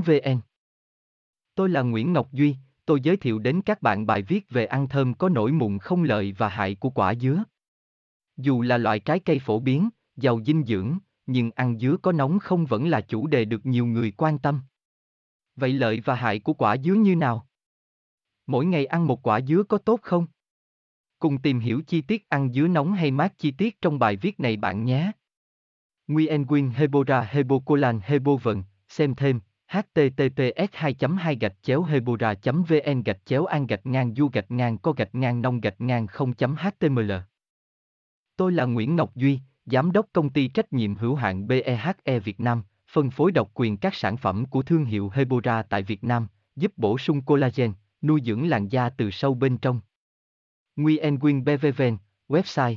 vn tôi là nguyễn ngọc duy, tôi giới thiệu đến các bạn bài viết về ăn thơm có nổi mụn không lợi và hại của quả dứa dù là loại trái cây phổ biến, giàu dinh dưỡng, nhưng ăn dứa có nóng không vẫn là chủ đề được nhiều người quan tâm. Vậy lợi và hại của quả dứa như nào? Mỗi ngày ăn một quả dứa có tốt không? Cùng tìm hiểu chi tiết ăn dứa nóng hay mát chi tiết trong bài viết này bạn nhé. Nguyen Quyên Hebora Hebocolan Hebovận, xem thêm https 2 2 gạch chéo hebora vn gạch chéo an gạch ngang du gạch ngang co gạch ngang nông gạch ngang 0 html Tôi là Nguyễn Ngọc Duy, Giám đốc công ty trách nhiệm hữu hạn BEHE Việt Nam, phân phối độc quyền các sản phẩm của thương hiệu Hebora tại Việt Nam, giúp bổ sung collagen, nuôi dưỡng làn da từ sâu bên trong. Nguyen Quyên BVVN, website